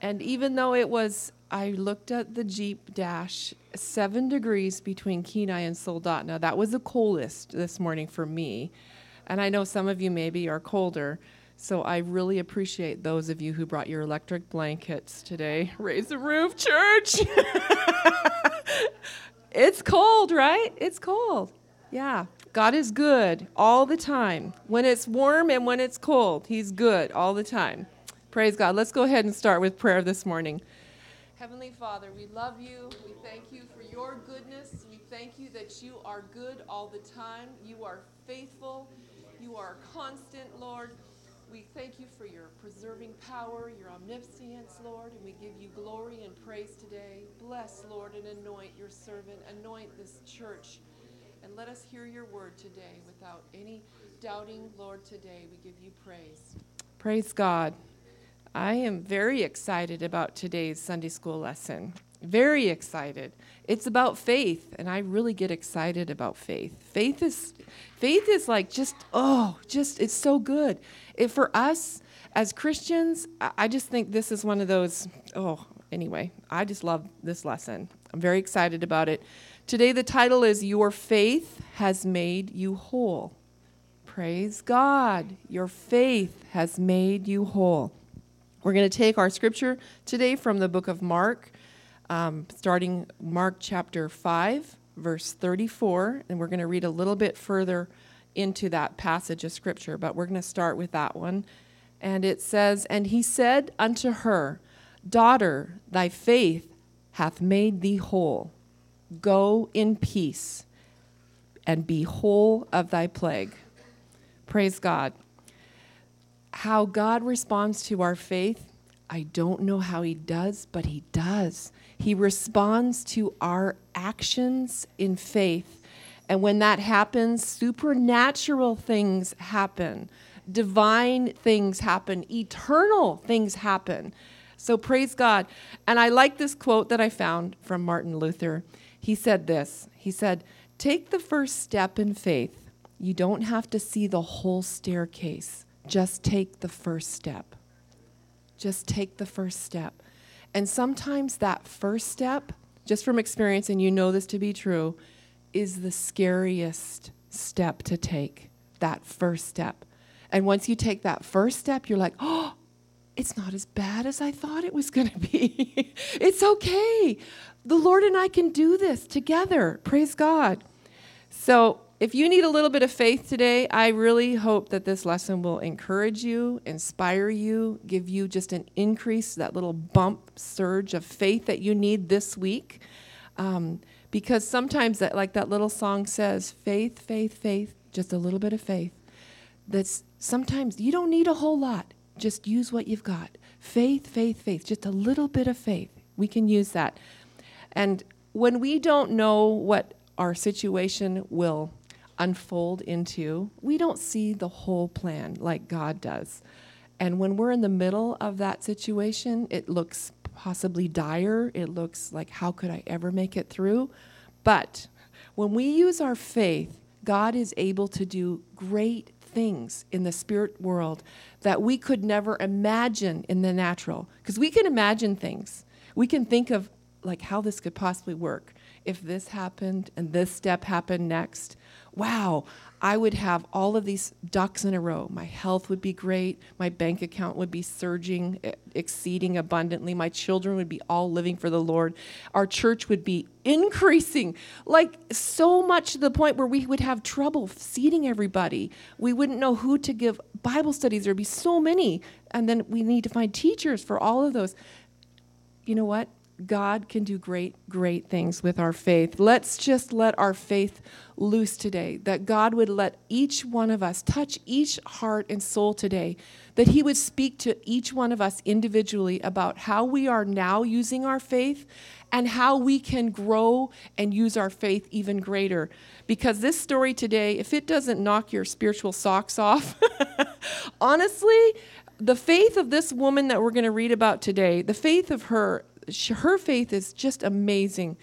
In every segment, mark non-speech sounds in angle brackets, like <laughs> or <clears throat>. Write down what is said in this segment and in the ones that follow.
And even though it was, I looked at the Jeep dash, seven degrees between Kenai and Soldotna. That was the coldest this morning for me. And I know some of you maybe are colder. So I really appreciate those of you who brought your electric blankets today. <laughs> Raise the roof, church. <laughs> it's cold, right? It's cold. Yeah. God is good all the time. When it's warm and when it's cold, He's good all the time. Praise God. Let's go ahead and start with prayer this morning. Heavenly Father, we love you. We thank you for your goodness. We thank you that you are good all the time. You are faithful. You are constant, Lord. We thank you for your preserving power, your omniscience, Lord, and we give you glory and praise today. Bless, Lord, and anoint your servant. Anoint this church. And let us hear your word today without any doubting, Lord, today. We give you praise. Praise God. I am very excited about today's Sunday school lesson. Very excited. It's about faith, and I really get excited about faith. Faith is faith is like just oh, just it's so good. For us as Christians, I just think this is one of those oh, anyway, I just love this lesson. I'm very excited about it. Today the title is Your Faith Has Made You Whole. Praise God. Your faith has made you whole. We're going to take our scripture today from the book of Mark, um, starting Mark chapter 5, verse 34, and we're going to read a little bit further into that passage of scripture, but we're going to start with that one. And it says, And he said unto her, Daughter, thy faith hath made thee whole. Go in peace and be whole of thy plague. Praise God how God responds to our faith, I don't know how He does, but He does. He responds to our actions in faith. And when that happens, supernatural things happen, divine things happen, eternal things happen. So praise God. And I like this quote that I found from Martin Luther. He said this He said, Take the first step in faith. You don't have to see the whole staircase just take the first step. Just take the first step. And sometimes that first step, just from experience, and you know this to be true, is the scariest step to take. That first step. And once you take that first step, you're like, oh, it's not as bad as I thought it was <laughs> going to be. it's okay. The Lord and I can do this together. Praise God. So, if you need a little bit of faith today, I really hope that this lesson will encourage you, inspire you, give you just an increase, that little bump, surge of faith that you need this week. Um, because sometimes, that, like that little song says, faith, faith, faith, just a little bit of faith. That's sometimes you don't need a whole lot. Just use what you've got. Faith, faith, faith, just a little bit of faith. We can use that. And when we don't know what our situation will unfold into, we don't see the whole plan like God does. And when we're in the middle of that situation, it looks possibly dire. It looks like, how could I ever make it through? But when we use our faith, God is able to do great things in the spirit world that we could never imagine in the natural. Because we can imagine things. We can think of like how this could possibly work if this happened and this step happened next wow, I would have all of these ducks in a row. My health would be great. My bank account would be surging, exceeding abundantly. My children would be all living for the Lord. Our church would be increasing, like so much to the point where we would have trouble seating everybody. We wouldn't know who to give Bible studies. There'd be so many. And then we need to find teachers for all of those. You know what? God can do great, great things with our faith. Let's just let our faith loose today. That God would let each one of us touch each heart and soul today. That He would speak to each one of us individually about how we are now using our faith and how we can grow and use our faith even greater. Because this story today, if it doesn't knock your spiritual socks off, <laughs> honestly, the faith of this woman that we're going to read about today, the faith of her she, her faith is just amazing.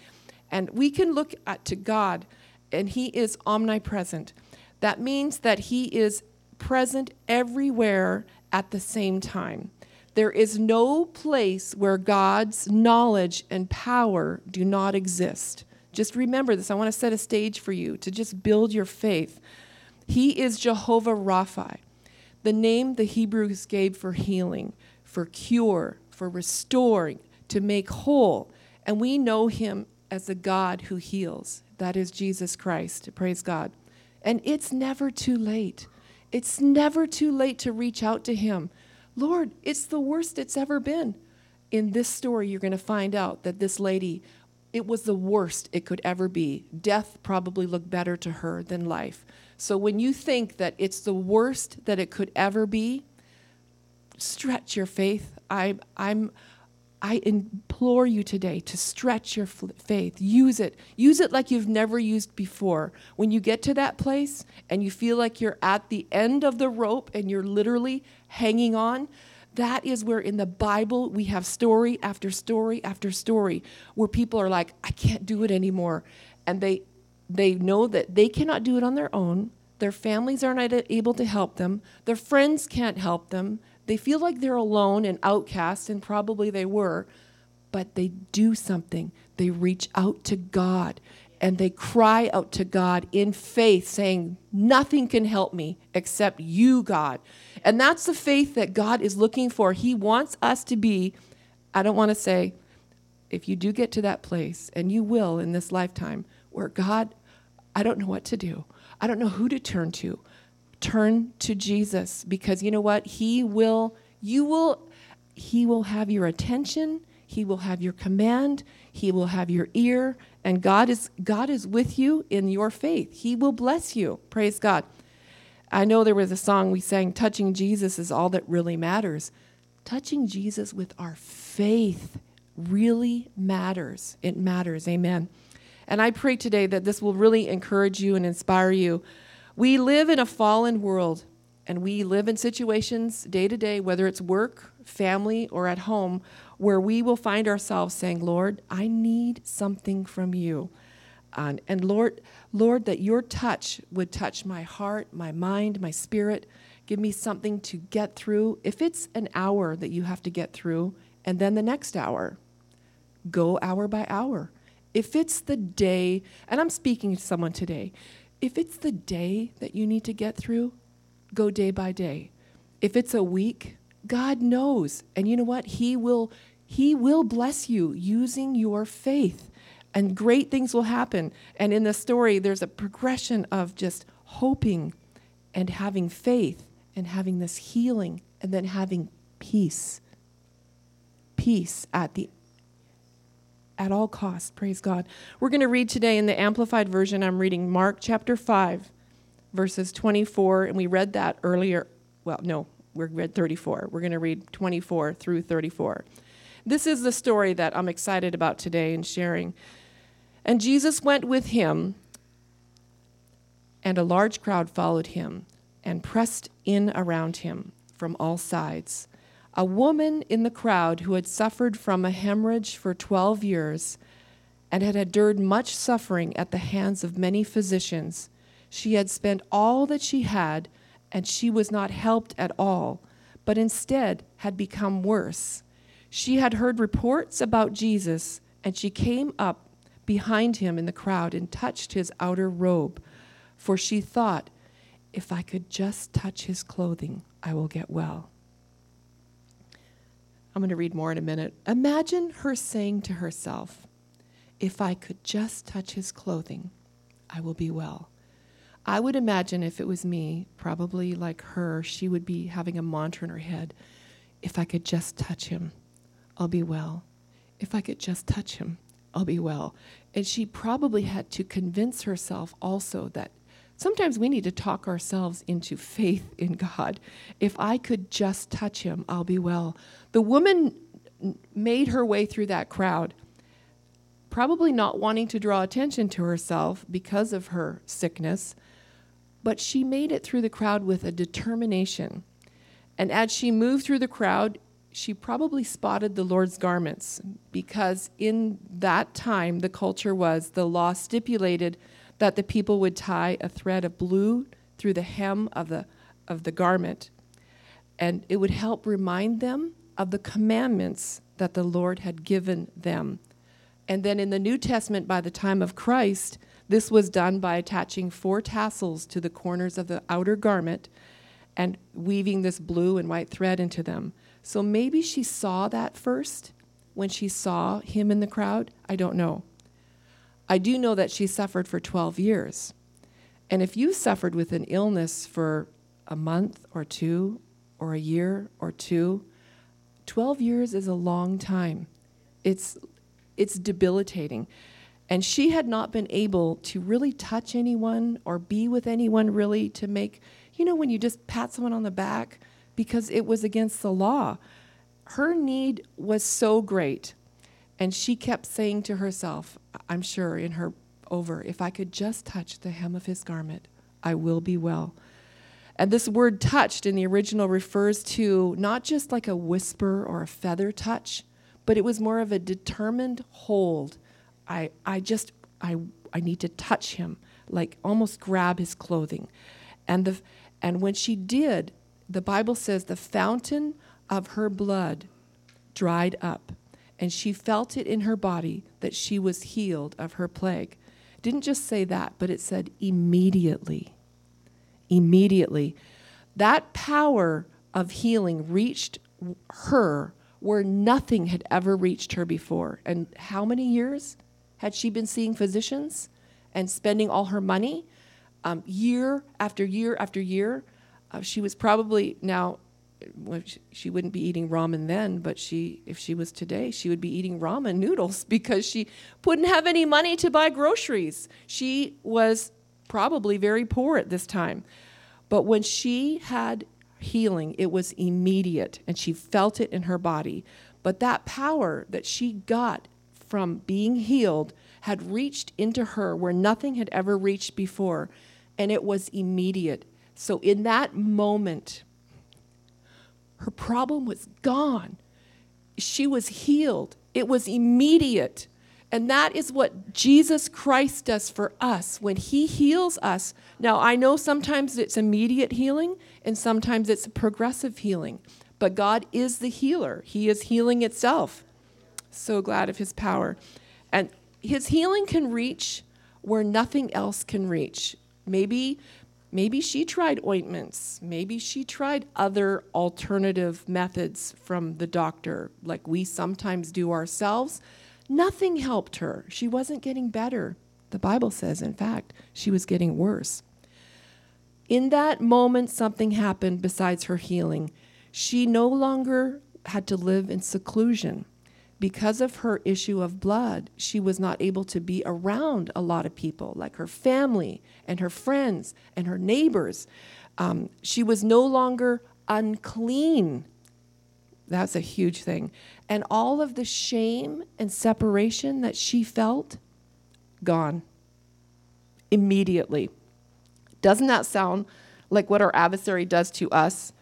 And we can look at, to God, and He is omnipresent. That means that He is present everywhere at the same time. There is no place where God's knowledge and power do not exist. Just remember this. I want to set a stage for you to just build your faith. He is Jehovah Rapha, the name the Hebrews gave for healing, for cure, for restoring, to make whole. And we know him as the God who heals. That is Jesus Christ. Praise God. And it's never too late. It's never too late to reach out to him. Lord, it's the worst it's ever been. In this story, you're going to find out that this lady, it was the worst it could ever be. Death probably looked better to her than life. So when you think that it's the worst that it could ever be, stretch your faith. I, I'm, I implore you today to stretch your faith. Use it. Use it like you've never used before. When you get to that place and you feel like you're at the end of the rope and you're literally hanging on, that is where in the Bible we have story after story after story where people are like, I can't do it anymore. And they they know that they cannot do it on their own. Their families are not able to help them. Their friends can't help them. They feel like they're alone and outcast, and probably they were, but they do something. They reach out to God and they cry out to God in faith, saying, Nothing can help me except you, God. And that's the faith that God is looking for. He wants us to be, I don't want to say, if you do get to that place, and you will in this lifetime, where God, I don't know what to do, I don't know who to turn to turn to Jesus because you know what? He will, you will, He will have your attention. He will have your command. He will have your ear. And God is, God is with you in your faith. He will bless you. Praise God. I know there was a song we sang, Touching Jesus is all that really matters. Touching Jesus with our faith really matters. It matters. Amen. And I pray today that this will really encourage you and inspire you we live in a fallen world, and we live in situations day to day, whether it's work, family, or at home, where we will find ourselves saying, Lord, I need something from you. Um, and Lord, Lord, that your touch would touch my heart, my mind, my spirit. Give me something to get through. If it's an hour that you have to get through, and then the next hour, go hour by hour. If it's the day, and I'm speaking to someone today, if it's the day that you need to get through, go day by day. If it's a week, God knows. And you know what? He will he will bless you using your faith. And great things will happen. And in the story there's a progression of just hoping and having faith and having this healing and then having peace. Peace at the at all costs. Praise God. We're going to read today in the Amplified Version. I'm reading Mark chapter 5, verses 24, and we read that earlier. Well, no, we read 34. We're going to read 24 through 34. This is the story that I'm excited about today and sharing. And Jesus went with him, and a large crowd followed him and pressed in around him from all sides a woman in the crowd who had suffered from a hemorrhage for 12 years and had endured much suffering at the hands of many physicians. She had spent all that she had, and she was not helped at all, but instead had become worse. She had heard reports about Jesus, and she came up behind him in the crowd and touched his outer robe, for she thought, if I could just touch his clothing, I will get well. I'm going to read more in a minute. Imagine her saying to herself, If I could just touch his clothing, I will be well. I would imagine if it was me, probably like her, she would be having a mantra in her head If I could just touch him, I'll be well. If I could just touch him, I'll be well. And she probably had to convince herself also that Sometimes we need to talk ourselves into faith in God. If I could just touch him, I'll be well. The woman made her way through that crowd, probably not wanting to draw attention to herself because of her sickness, but she made it through the crowd with a determination. And as she moved through the crowd, she probably spotted the Lord's garments because in that time the culture was the law stipulated that the people would tie a thread of blue through the hem of the, of the garment. And it would help remind them of the commandments that the Lord had given them. And then in the New Testament, by the time of Christ, this was done by attaching four tassels to the corners of the outer garment and weaving this blue and white thread into them. So maybe she saw that first when she saw him in the crowd. I don't know. I do know that she suffered for 12 years. And if you suffered with an illness for a month or two or a year or two, 12 years is a long time. It's, it's debilitating. And she had not been able to really touch anyone or be with anyone really to make, you know, when you just pat someone on the back because it was against the law. Her need was so great. And she kept saying to herself, I'm sure in her over, if I could just touch the hem of his garment, I will be well. And this word touched in the original refers to not just like a whisper or a feather touch, but it was more of a determined hold I, I just, I, I need to touch him, like almost grab his clothing. And, the, and when she did, the Bible says the fountain of her blood dried up, and she felt it in her body that she was healed of her plague. Didn't just say that, but it said immediately. Immediately. That power of healing reached her where nothing had ever reached her before. And how many years? had she been seeing physicians and spending all her money um, year after year after year? Uh, she was probably now, she wouldn't be eating ramen then, but she, if she was today, she would be eating ramen <laughs> noodles because she wouldn't have any money to buy groceries. She was probably very poor at this time. But when she had healing, it was immediate and she felt it in her body. But that power that she got from being healed had reached into her where nothing had ever reached before, and it was immediate. So, in that moment, her problem was gone. She was healed. It was immediate. And that is what Jesus Christ does for us when He heals us. Now, I know sometimes it's immediate healing and sometimes it's progressive healing, but God is the healer, He is healing itself. So glad of his power. And his healing can reach where nothing else can reach. Maybe maybe she tried ointments. Maybe she tried other alternative methods from the doctor like we sometimes do ourselves. Nothing helped her. She wasn't getting better. The Bible says in fact, she was getting worse. In that moment something happened besides her healing. She no longer had to live in seclusion because of her issue of blood, she was not able to be around a lot of people, like her family and her friends and her neighbors. Um, she was no longer unclean. That's a huge thing. And all of the shame and separation that she felt, gone immediately. Doesn't that sound like what our adversary does to us?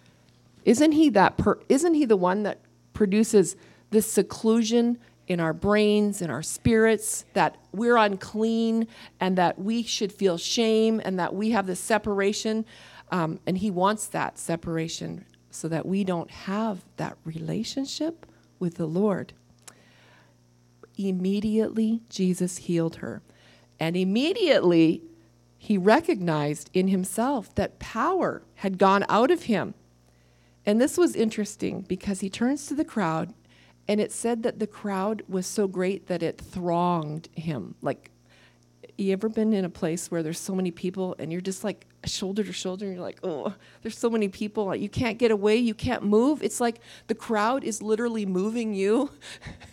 Isn't he that per- isn't he the one that produces this seclusion in our brains, in our spirits, that we're unclean and that we should feel shame and that we have this separation. Um, and He wants that separation so that we don't have that relationship with the Lord. Immediately, Jesus healed her. And immediately, he recognized in himself that power had gone out of him. And this was interesting because he turns to the crowd and it said that the crowd was so great that it thronged him. Like, you ever been in a place where there's so many people and you're just like shoulder to shoulder and you're like, oh, there's so many people. You can't get away, you can't move. It's like the crowd is literally moving you.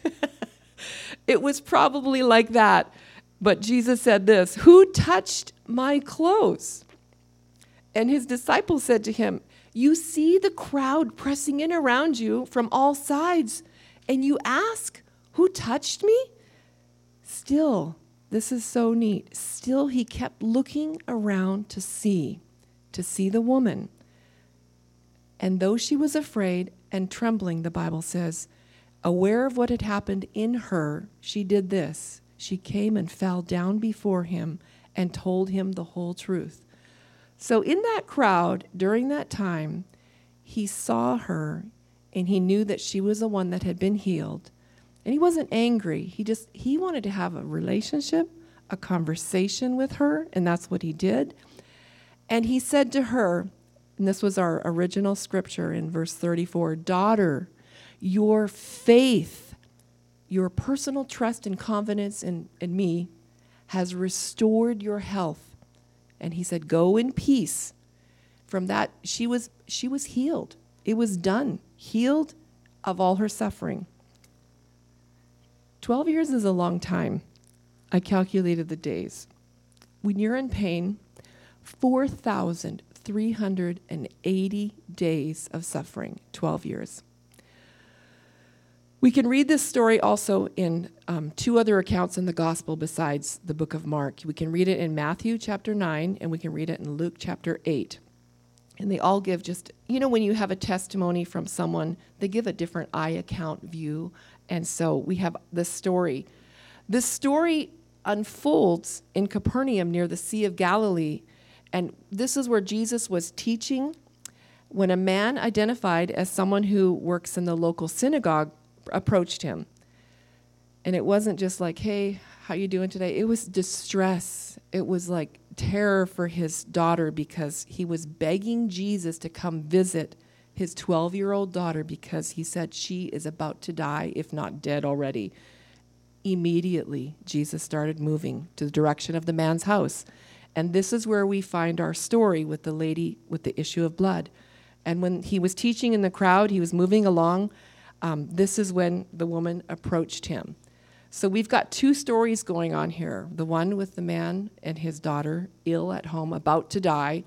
<laughs> it was probably like that. But Jesus said this Who touched my clothes? And his disciples said to him, You see the crowd pressing in around you from all sides and you ask, Who touched me? Still, this is so neat. Still, he kept looking around to see, to see the woman. And though she was afraid and trembling, the Bible says, aware of what had happened in her, she did this. She came and fell down before him and told him the whole truth. So, in that crowd during that time, he saw her and he knew that she was the one that had been healed. And he wasn't angry. He just he wanted to have a relationship, a conversation with her, and that's what he did. And he said to her, and this was our original scripture in verse 34, "Daughter, your faith, your personal trust and confidence in, in me has restored your health." And he said, "Go in peace." From that she was she was healed. It was done. Healed of all her suffering. 12 years is a long time. I calculated the days. When you're in pain, 4,380 days of suffering, 12 years. We can read this story also in um, two other accounts in the gospel besides the book of Mark. We can read it in Matthew chapter 9, and we can read it in Luke chapter 8. And they all give just, you know, when you have a testimony from someone, they give a different eye account view and so we have this story. This story unfolds in Capernaum near the Sea of Galilee. And this is where Jesus was teaching when a man identified as someone who works in the local synagogue approached him. And it wasn't just like, "Hey, how you doing today?" It was distress. It was like terror for his daughter because he was begging Jesus to come visit his 12 year old daughter because he said she is about to die, if not dead already. Immediately, Jesus started moving to the direction of the man's house. And this is where we find our story with the lady with the issue of blood. And when he was teaching in the crowd, he was moving along. Um, this is when the woman approached him. So we've got two stories going on here the one with the man and his daughter ill at home, about to die,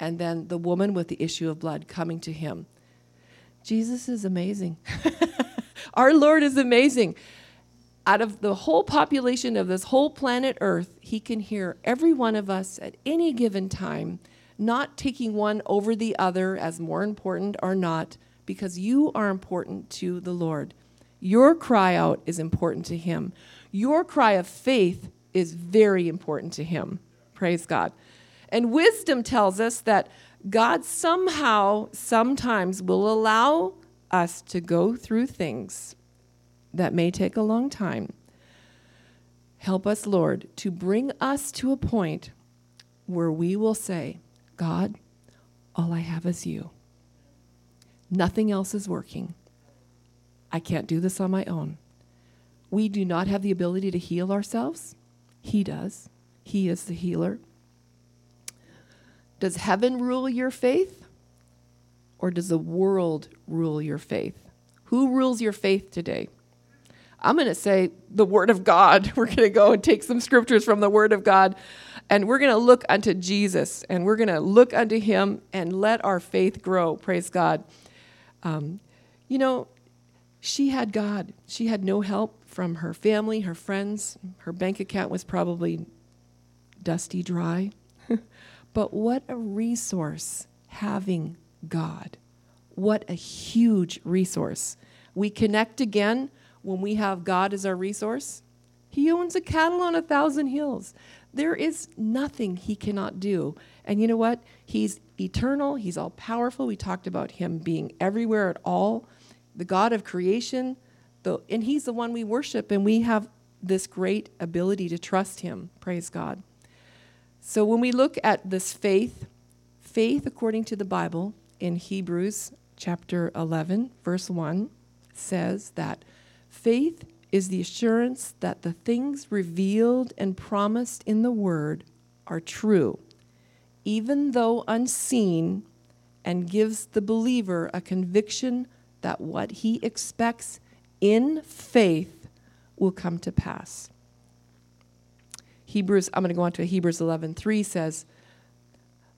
and then the woman with the issue of blood coming to him. Jesus is amazing. <laughs> Our Lord is amazing. Out of the whole population of this whole planet Earth, He can hear every one of us at any given time, not taking one over the other as more important or not, because you are important to the Lord. Your cry out is important to Him. Your cry of faith is very important to Him. Praise God. And wisdom tells us that God somehow, sometimes, will allow us to go through things that may take a long time. Help us, Lord, to bring us to a point where we will say, God, all I have is you. Nothing else is working. I can't do this on my own. We do not have the ability to heal ourselves. He does. He is the healer. Does heaven rule your faith? Or does the world rule your faith? Who rules your faith today? I'm going to say the Word of God. <laughs> We're going to go and take some scriptures from the Word of God, and we're going to look unto Jesus, and we're going to look unto Him and let our faith grow. Praise God. Um, you know, she had God. She had no help from her family, her friends. Her bank account was probably dusty dry. <laughs> But what a resource having God. What a huge resource. We connect again when we have God as our resource. He owns a cattle on a thousand hills. There is nothing he cannot do. And you know what? He's eternal, he's all powerful. We talked about him being everywhere at all, the God of creation, the, and he's the one we worship, and we have this great ability to trust him. Praise God. So when we look at this faith, faith according to the Bible in Hebrews chapter 11, verse 1 says that faith is the assurance that the things revealed and promised in the word are true, even though unseen, and gives the believer a conviction that what he expects in faith will come to pass. Hebrews, I'm going to go on to Hebrews 11:3 says,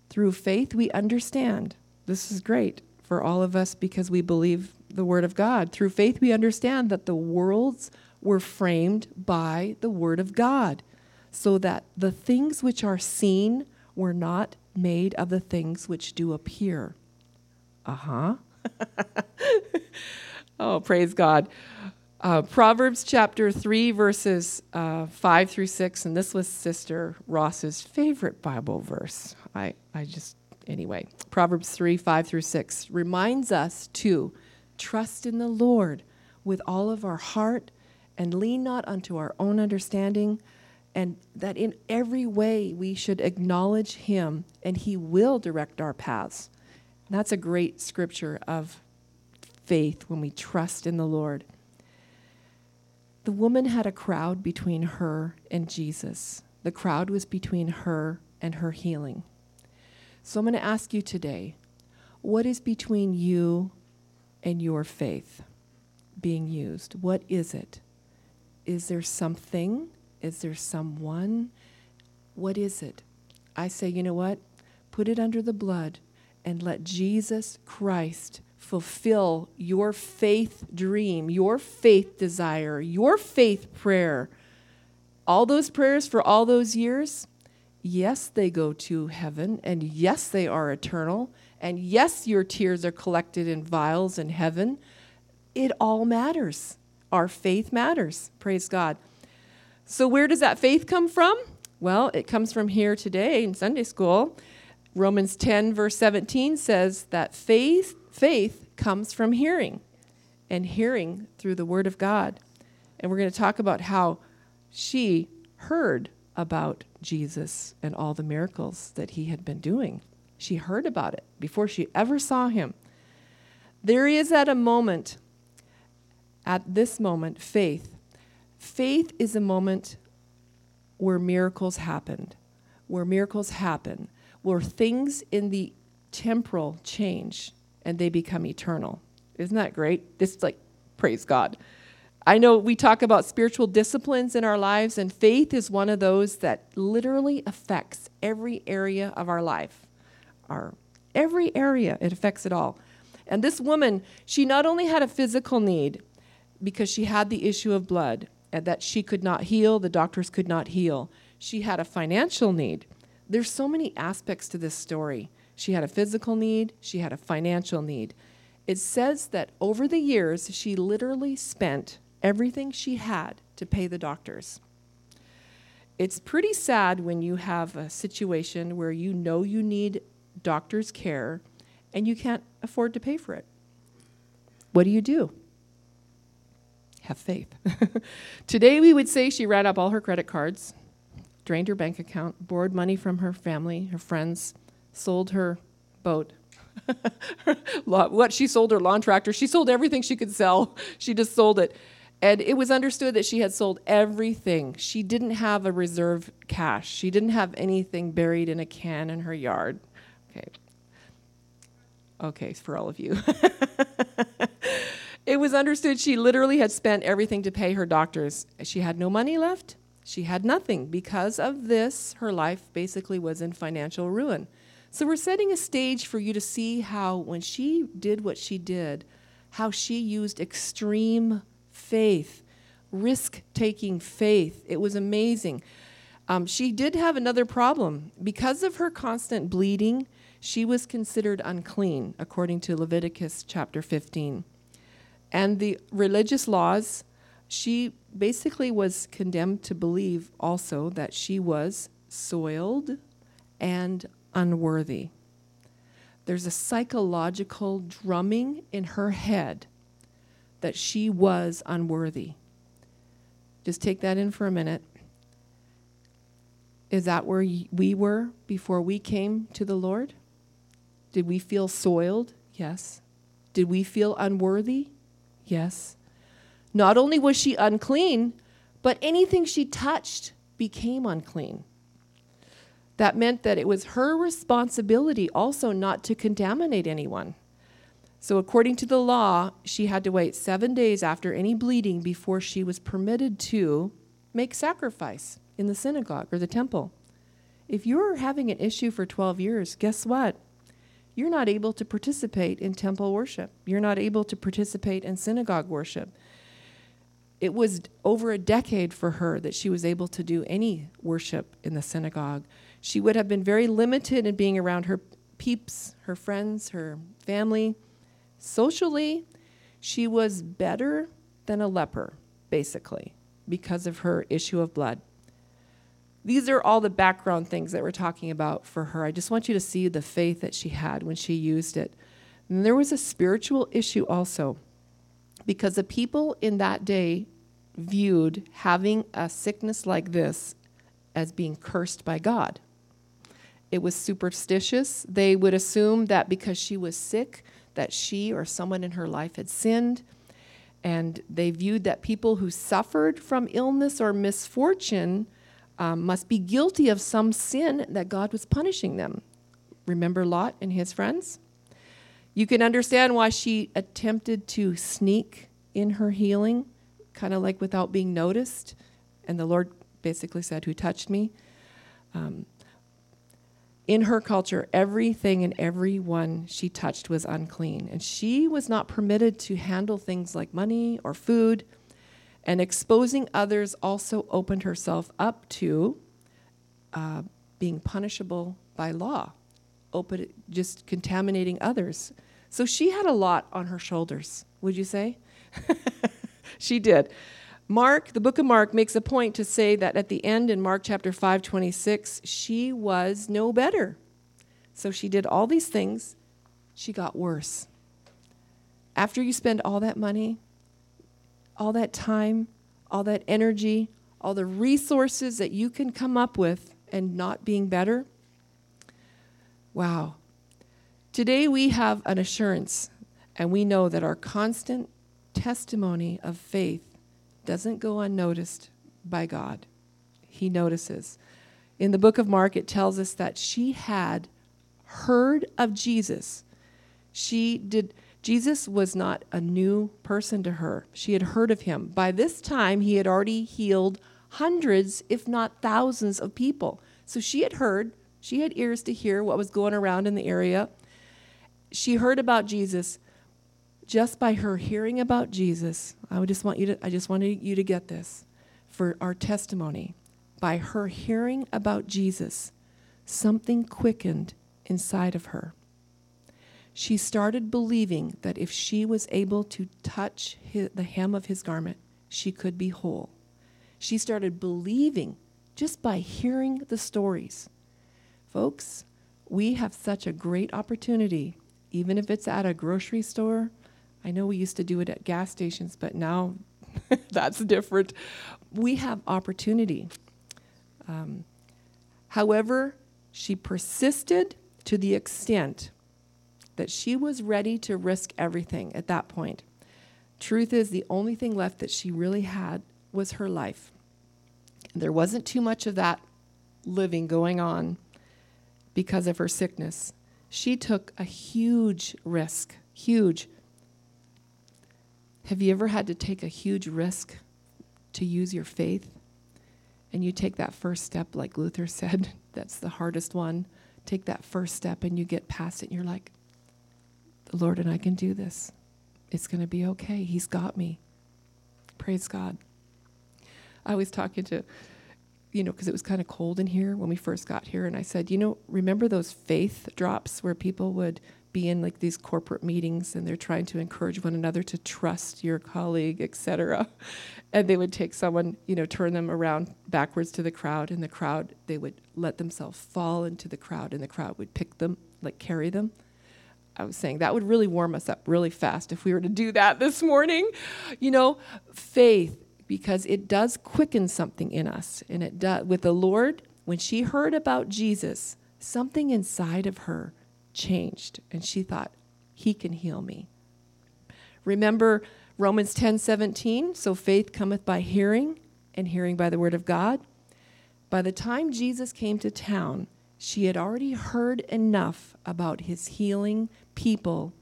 "Through faith we understand." This is great for all of us because we believe the word of God. Through faith we understand that the worlds were framed by the word of God, so that the things which are seen were not made of the things which do appear. Uh-huh. <laughs> oh, praise God. Uh, Proverbs chapter 3, verses uh, 5 through 6, and this was Sister Ross's favorite Bible verse. I, I just, anyway, Proverbs 3, 5 through 6 reminds us to trust in the Lord with all of our heart and lean not unto our own understanding, and that in every way we should acknowledge Him and He will direct our paths. That's a great scripture of faith when we trust in the Lord. The woman had a crowd between her and Jesus. The crowd was between her and her healing. So I'm going to ask you today what is between you and your faith being used? What is it? Is there something? Is there someone? What is it? I say, you know what? Put it under the blood and let Jesus Christ fulfill your faith dream, your faith desire, your faith prayer. All those prayers for all those years, yes, they go to heaven, and yes, they are eternal, and yes, your tears are collected in vials in heaven. It all matters. Our faith matters. Praise God. So, where does that faith come from? Well, it comes from here today in Sunday school. Romans 10, verse 17 says that faith Faith comes from hearing, and hearing through the Word of God. And we're going to talk about how she heard about Jesus and all the miracles that he had been doing. She heard about it before she ever saw him. There is at a moment, at this moment, faith. Faith is a moment where miracles happened, where miracles happen, where things in the temporal change and they become eternal. Isn't that great? This is like praise God. I know we talk about spiritual disciplines in our lives, and faith is one of those that literally affects every area of our life. Our every area, it affects it all. And this woman, she not only had a physical need because she had the issue of blood and that she could not heal, the doctors could not heal. She had a financial need. There's so many aspects to this story. She had a physical need, she had a financial need. It says that over the years, she literally spent everything she had to pay the doctors. It's pretty sad when you have a situation where you know you need doctor's care and you can't afford to pay for it. What do you do? Have faith. <laughs> Today, we would say she ran up all her credit cards, drained her bank account, borrowed money from her family, her friends, sold her boat. <laughs> what she sold her lawn tractor. She sold everything she could sell. <laughs> She just sold it. And it was understood that she had sold everything. She didn't have a reserve cash. She didn't have anything buried in a can in her yard. Okay. Okay, for all of you. <laughs> it was understood she literally had spent everything to pay her doctors. She had no money left. She had nothing. Because of this, her life basically was in financial ruin. So we're setting a stage for you to see how, when she did what she did, how she used extreme faith, risk taking faith. It was amazing. Um, she did have another problem. Because of her constant bleeding, she was considered unclean, according to Leviticus chapter 15. And the religious laws, she basically was condemned to believe also that she was soiled and unworthy. There's a psychological drumming in her head that she was unworthy. Just take that in for a minute. Is that where we were before we came to the Lord? Did we feel soiled? Yes. Did we feel unworthy? Yes. Not only was she unclean, but anything she touched became unclean. That meant that it was her responsibility also not to contaminate anyone. So, according to the law, she had to wait seven days after any bleeding before she was permitted to make sacrifice in the synagogue or the temple. If you're having an issue for 12 years, guess what? You're not able to participate in temple worship. You're not able to participate in synagogue worship. It was over a decade for her that she was able to do any worship in the synagogue she would have been very limited in being around her peeps, her friends, her family. Socially, she was better than a leper, basically, because of her issue of blood. These are all the background things that we're talking about for her. I just want you to see the faith that she had when she used it. And there was a spiritual issue also. Because the people in that day viewed having a sickness like this as being cursed by God. It was superstitious. They would assume that because she was sick, that she or someone in her life had sinned. And they viewed that people who suffered from illness or misfortune um, must be guilty of some sin that God was punishing them. Remember Lot and his friends? You can understand why she attempted to sneak in her healing, kind of like without being noticed. And the Lord basically said, Who touched me? Um, in her culture, everything and everyone she touched was unclean. And she was not permitted to handle things like money or food. And exposing others also opened herself up to uh, being punishable by law, open, just contaminating others. So she had a lot on her shoulders, would you say? <laughs> she did. Mark, the book of Mark, makes a point to say that at the end in Mark chapter 5, 26, she was no better. So she did all these things. She got worse. After you spend all that money, all that time, all that energy, all the resources that you can come up with and not being better, wow. Today we have an assurance, and we know that our constant testimony of faith doesn't go unnoticed by God. He notices. In the book of Mark, it tells us that she had heard of Jesus. She did. Jesus was not a new person to her. She had heard of him. By this time, he had already healed hundreds, if not thousands, of people. So she had heard, she had ears to hear what was going around in the area. She heard about Jesus, just by her hearing about Jesus, I just want you to I just wanted you to get this for our testimony. By her hearing about Jesus, something quickened inside of her. She started believing that if she was able to touch his, the hem of his garment, she could be whole. She started believing just by hearing the stories. Folks, we have such a great opportunity, even if it's at a grocery store I know we used to do it at gas stations, but now <laughs> that's different. We have opportunity. Um, however, she persisted to the extent that she was ready to risk everything at that point. Truth is, the only thing left that she really had was her life. And There wasn't too much of that living going on because of her sickness. She took a huge risk, huge have you ever had to take a huge risk to use your faith? And you take that first step, like Luther <laughs> said, that's the hardest one. Take that first step and you get past it, and you're like, the Lord and I can do this. It's going to be okay. He's got me. Praise God. I was talking to, you know, because it was kind of cold in here when we first got here, and I said, you know, remember those faith drops where people would be in like these corporate meetings and they're trying to encourage one another to trust your colleague, etc. And they would take someone, you know, turn them around backwards to the crowd, and the crowd they would let themselves fall into the crowd, and the crowd would pick them, like carry them. I was saying that would really warm us up really fast if we were to do that this morning. You know, faith because it does quicken something in us, and it does with the Lord. When she heard about Jesus, something inside of her changed. And she thought he can heal me. Remember romans 10 17 so faith cometh by hearing and hearing by the word of god. By the time jesus came to town she had already heard enough about his healing people.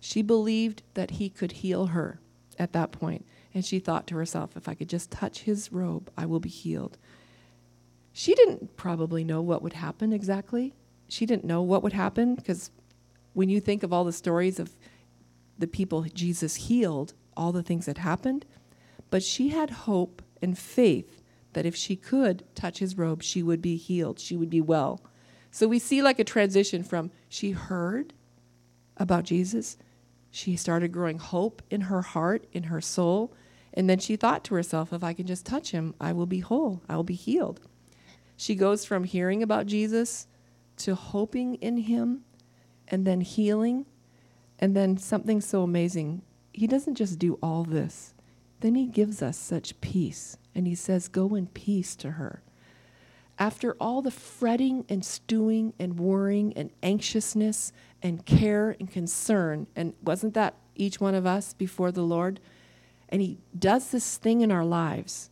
She believed that he could heal her at that point and she thought to herself if i could just touch his robe i will be healed she didn't probably know what would happen exactly she didn't know what would happen because when you think of all the stories of the people Jesus healed, all the things that happened, but she had hope and faith that if she could touch his robe, she would be healed, she would be well. So we see like a transition from she heard about Jesus, she started growing hope in her heart, in her soul, and then she thought to herself, if I can just touch him, I will be whole, I will be healed. She goes from hearing about Jesus to hoping in Him and then healing. And then something so amazing he doesn't just do all this, then he gives us such peace. And he says, Go in peace to her. After all the fretting and stewing and worrying and anxiousness and care and concern, and wasn't that each one of us before the Lord? And he does this thing in our lives.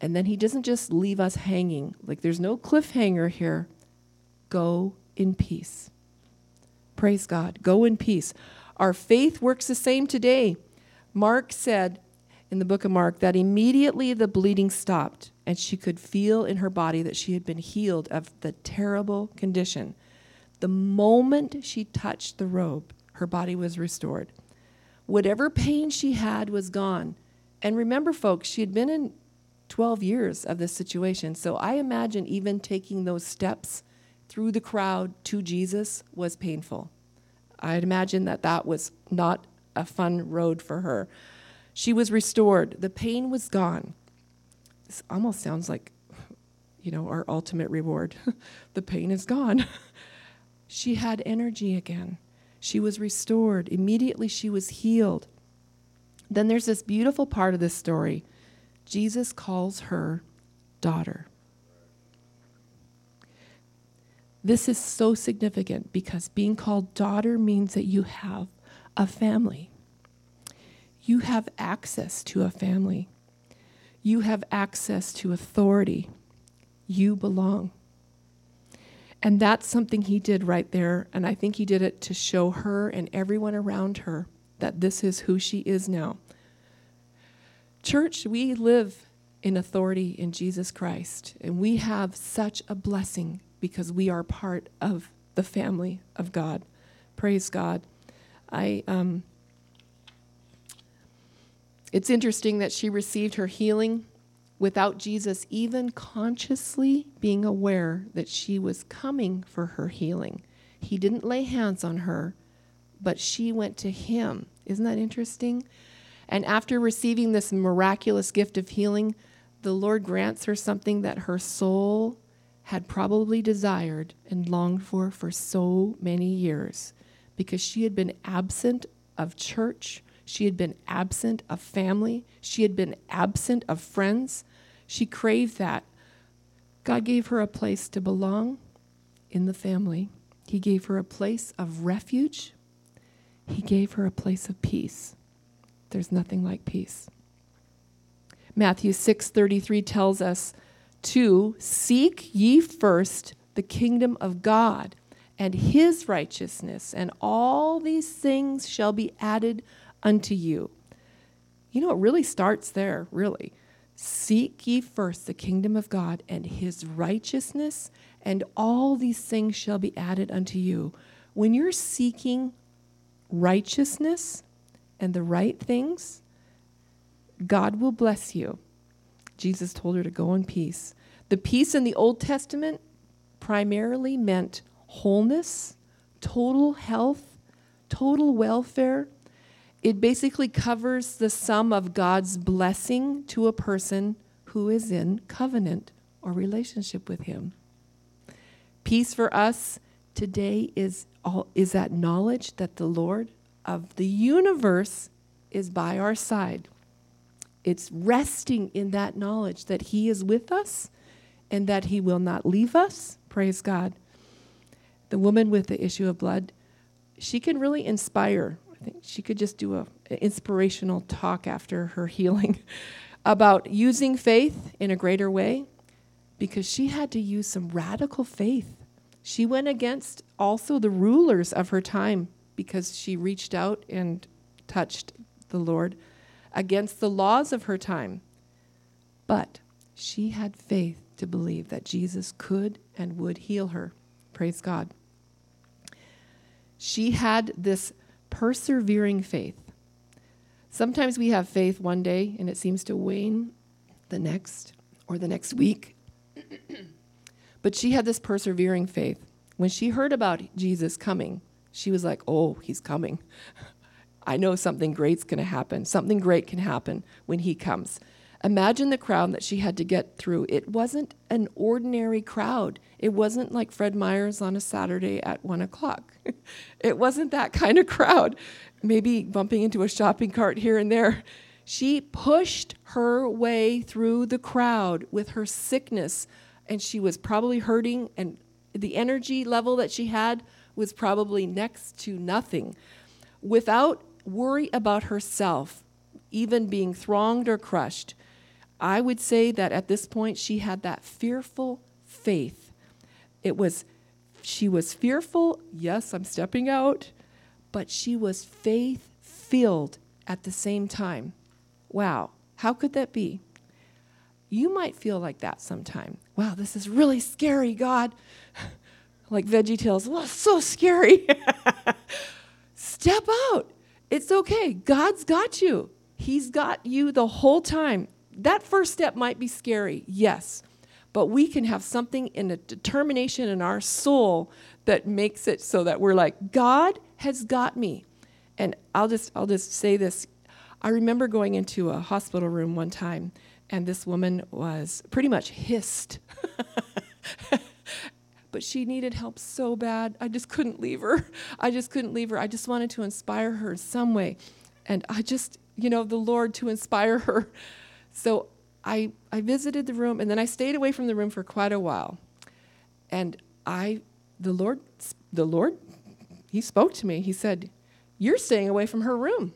And then he doesn't just leave us hanging. Like there's no cliffhanger here. Go in peace. Praise God. Go in peace. Our faith works the same today. Mark said in the book of Mark that immediately the bleeding stopped and she could feel in her body that she had been healed of the terrible condition. The moment she touched the robe, her body was restored. Whatever pain she had was gone. And remember, folks, she had been in 12 years of this situation. So I imagine even taking those steps through the crowd to Jesus was painful. I'd imagine that that was not a fun road for her. She was restored. The pain was gone. This almost sounds like, you know, our ultimate reward. <laughs> the pain is gone. <laughs> she had energy again. She was restored. Immediately she was healed. Then there's this beautiful part of this story. Jesus calls her daughter. This is so significant because being called daughter means that you have a family. You have access to a family. You have access to authority. You belong. And that's something he did right there. And I think he did it to show her and everyone around her that this is who she is now. Church, we live in authority in Jesus Christ, and we have such a blessing because we are part of the family of God. Praise God. I um, it's interesting that she received her healing without Jesus even consciously being aware that she was coming for her healing. He didn't lay hands on her, but she went to him. Isn't that interesting? And after receiving this miraculous gift of healing, the Lord grants her something that her soul had probably desired and longed for for so many years because she had been absent of church, she had been absent of family, she had been absent of friends. She craved that. God gave her a place to belong in the family. He gave her a place of refuge. He gave her a place of peace. There's nothing like peace. Matthew 6:33 tells us to seek ye first the kingdom of God and his righteousness, and all these things shall be added unto you. You know, it really starts there, really. Seek ye first the kingdom of God and his righteousness, and all these things shall be added unto you. When you're seeking righteousness and the right things, God will bless you. Jesus told her to go in peace. The peace in the Old Testament primarily meant wholeness, total health, total welfare. It basically covers the sum of God's blessing to a person who is in covenant or relationship with Him. Peace for us today is, all, is that knowledge that the Lord of the universe is by our side it's resting in that knowledge that He is with us and that He will not leave us. Praise God. The woman with the issue of blood, she can really inspire. I think she could just do a, an inspirational talk after her healing <laughs> about using faith in a greater way because she had to use some radical faith. She went against also the rulers of her time because she reached out and touched the Lord against the laws of her time. But she had faith to believe that Jesus could and would heal her. Praise God. She had this persevering faith. Sometimes we have faith one day and it seems to wane the next or the next week. <clears throat> but she had this persevering faith. When she heard about Jesus coming, she was like, oh, he's coming. <laughs> I know something great's going to happen. Something great can happen when he comes. Imagine the crowd that she had to get through. It wasn't an ordinary crowd. It wasn't like Fred Meyer's on a Saturday at one o'clock. <laughs> it wasn't that kind of crowd, maybe bumping into a shopping cart here and there. She pushed her way through the crowd with her sickness, and she was probably hurting, and the energy level that she had was probably next to nothing. Without worry about herself, even being thronged or crushed, I would say that at this point she had that fearful faith. It was, she was fearful, yes, I'm stepping out, but she was faith filled at the same time. Wow, how could that be? You might feel like that sometime. Wow, this is really scary, God. <laughs> like Veggie Tales, well, so scary. <laughs> Step out. It's okay. God's got you. He's got you the whole time that first step might be scary, yes, but we can have something in a determination in our soul that makes it so that we're like, God has got me. And I'll just I'll just say this. I remember going into a hospital room one time and this woman was pretty much hissed. <laughs> but she needed help so bad. I just couldn't leave her. <laughs> I just couldn't leave her. I just wanted to inspire her in some way. And I just, you know, the Lord to inspire her so I, I visited the room and then I stayed away from the room for quite a while. And I, the Lord, the Lord, He spoke to me. He said, You're staying away from her room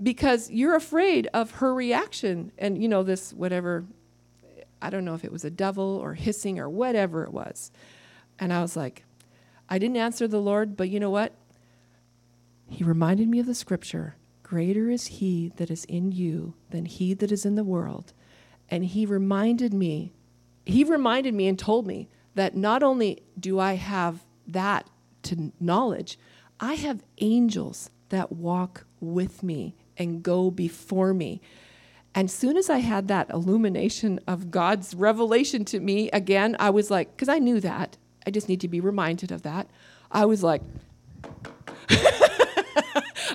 because you're afraid of her reaction. And, you know, this, whatever, I don't know if it was a devil or hissing or whatever it was. And I was like, I didn't answer the Lord, but you know what? He reminded me of the scripture Greater is he that is in you than he that is in the world. And he reminded me, he reminded me and told me that not only do I have that to knowledge, I have angels that walk with me and go before me. And soon as I had that illumination of God's revelation to me again, I was like, because I knew that. I just need to be reminded of that. I was like, <laughs>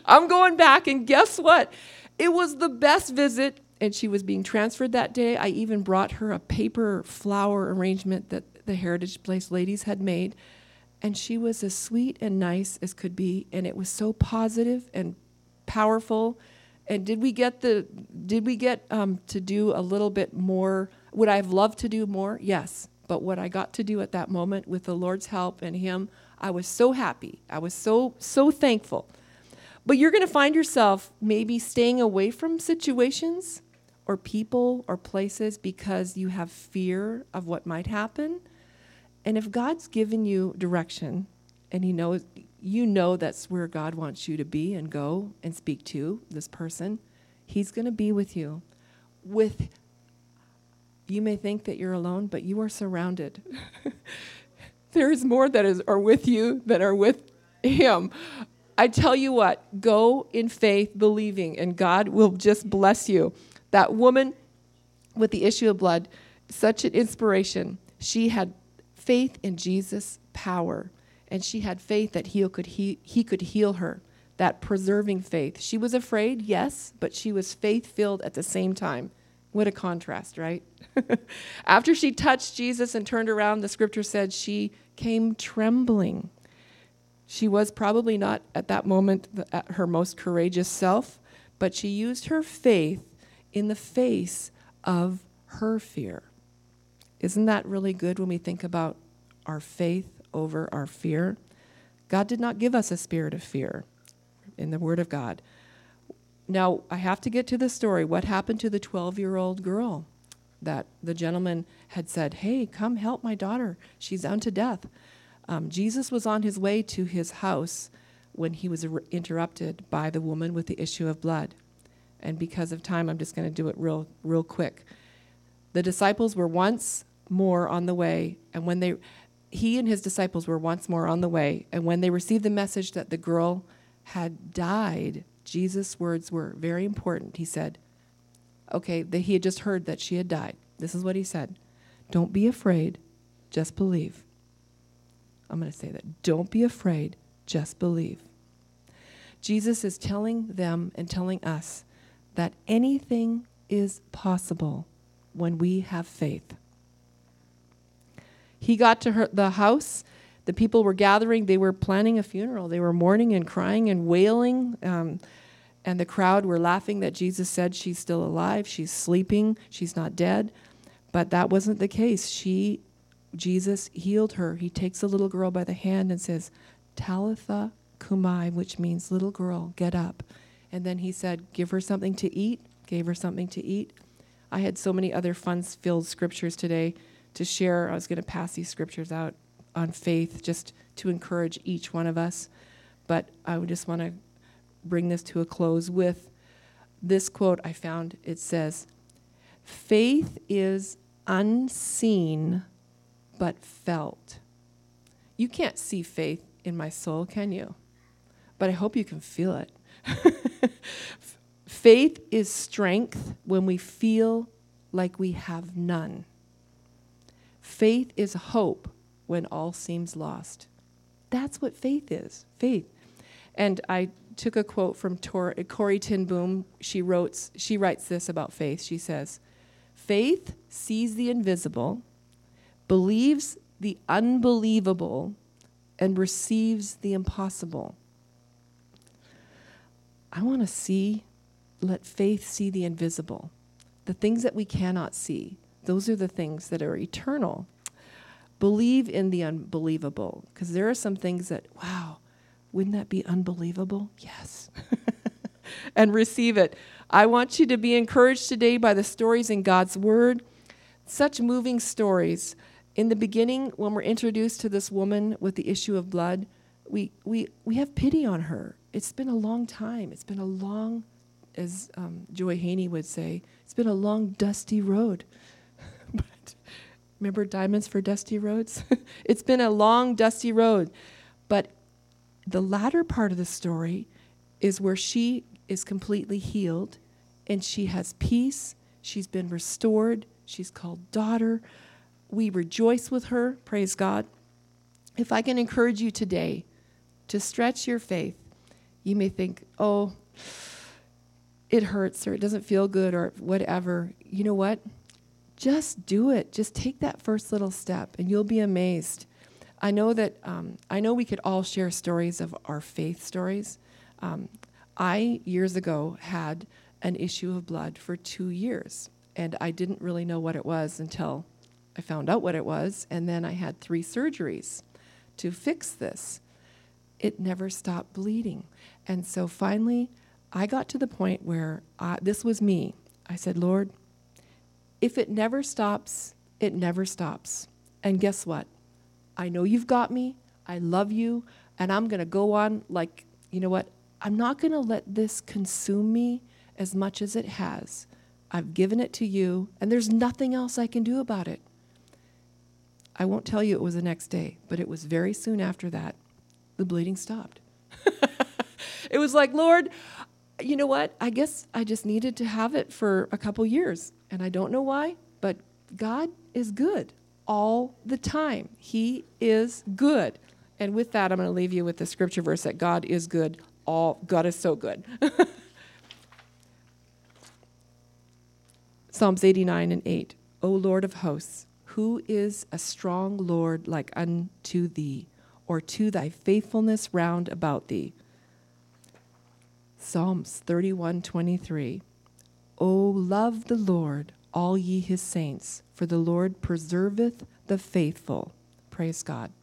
I'm going back. And guess what? It was the best visit. And she was being transferred that day. I even brought her a paper flower arrangement that the Heritage Place ladies had made. And she was as sweet and nice as could be. And it was so positive and powerful. And did we get the did we get um, to do a little bit more? Would I have loved to do more? Yes. But what I got to do at that moment with the Lord's help and Him, I was so happy. I was so so thankful. But you're going to find yourself maybe staying away from situations or people or places because you have fear of what might happen. And if God's given you direction and he knows you know that's where God wants you to be and go and speak to this person, he's going to be with you. With you may think that you're alone, but you are surrounded. <laughs> there is more that is are with you that are with him. I tell you what, go in faith, believing, and God will just bless you. That woman with the issue of blood, such an inspiration. She had faith in Jesus' power, and she had faith that he could, he, he could heal her, that preserving faith. She was afraid, yes, but she was faith filled at the same time. What a contrast, right? <laughs> After she touched Jesus and turned around, the scripture said she came trembling. She was probably not at that moment at her most courageous self, but she used her faith in the face of her fear. Isn't that really good when we think about our faith over our fear? God did not give us a spirit of fear in the Word of God. Now, I have to get to the story. What happened to the 12 year old girl that the gentleman had said, Hey, come help my daughter. She's down to death. Um, Jesus was on his way to his house when he was re- interrupted by the woman with the issue of blood. And because of time, I'm just going to do it real, real quick. The disciples were once more on the way, and when they, he and his disciples were once more on the way, and when they received the message that the girl had died, Jesus' words were very important. He said, Okay, that he had just heard that she had died. This is what he said Don't be afraid, just believe. I'm going to say that. Don't be afraid, just believe. Jesus is telling them and telling us that anything is possible when we have faith. He got to her, the house. The people were gathering. They were planning a funeral. They were mourning and crying and wailing. Um, and the crowd were laughing that Jesus said she's still alive. She's sleeping. She's not dead. But that wasn't the case. She, Jesus healed her. He takes the little girl by the hand and says, Talitha cumi, which means little girl, get up. And then he said, Give her something to eat. Gave her something to eat. I had so many other fun filled scriptures today to share. I was going to pass these scriptures out on faith just to encourage each one of us. But I would just want to bring this to a close with this quote I found. It says, Faith is unseen but felt. You can't see faith in my soul, can you? But I hope you can feel it. <laughs> faith is strength when we feel like we have none. Faith is hope when all seems lost. That's what faith is. Faith. And I took a quote from Tor- Corrie ten Boom. She wrote, she writes this about faith. She says, "Faith sees the invisible, believes the unbelievable, and receives the impossible." I want to see, let faith see the invisible, the things that we cannot see. Those are the things that are eternal. Believe in the unbelievable, because there are some things that, wow, wouldn't that be unbelievable? Yes. <laughs> and receive it. I want you to be encouraged today by the stories in God's Word. Such moving stories. In the beginning, when we're introduced to this woman with the issue of blood, we, we, we have pity on her. It's been a long time. It's been a long, as um, Joy Haney would say, it's been a long, dusty road. <laughs> but remember Diamonds for Dusty Roads? <laughs> it's been a long, dusty road. But the latter part of the story is where she is completely healed and she has peace. She's been restored. She's called daughter. We rejoice with her. Praise God. If I can encourage you today to stretch your faith, you may think, oh, it hurts or it doesn't feel good or whatever. You know what? Just do it. Just take that first little step and you'll be amazed I know that um, I know we could all share stories of our faith stories. Um, I years ago had an issue of blood for two years, and I didn't really know what it was until I found out what it was, and then I had three surgeries to fix this. It never stopped bleeding, and so finally, I got to the point where I, this was me. I said, Lord, if it never stops, it never stops. And guess what? I know you've got me. I love you. And I'm going to go on like, you know what? I'm not going to let this consume me as much as it has. I've given it to you, and there's nothing else I can do about it. I won't tell you it was the next day, but it was very soon after that. The bleeding stopped. <laughs> it was like, Lord, you know what? I guess I just needed to have it for a couple years. And I don't know why, but God is good all the time. He is good. And with that, I'm going to leave you with the scripture verse that God is good. All God is so good. <laughs> Psalms 89 and 8. O Lord of hosts, who is a strong Lord like unto thee, or to thy faithfulness round about thee? Psalms 31 23. O love the Lord, all ye his saints, for the Lord preserveth the faithful. Praise God.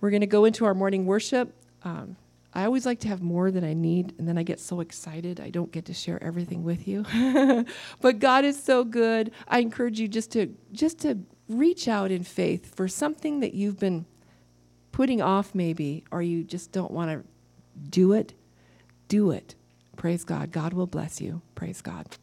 We're going to go into our morning worship. Um, I always like to have more than I need, and then I get so excited I don't get to share everything with you. <laughs> but God is so good. I encourage you just to just to reach out in faith for something that you've been putting off maybe or you just don't want to do it. Do it. Praise God. God will bless you. Praise God.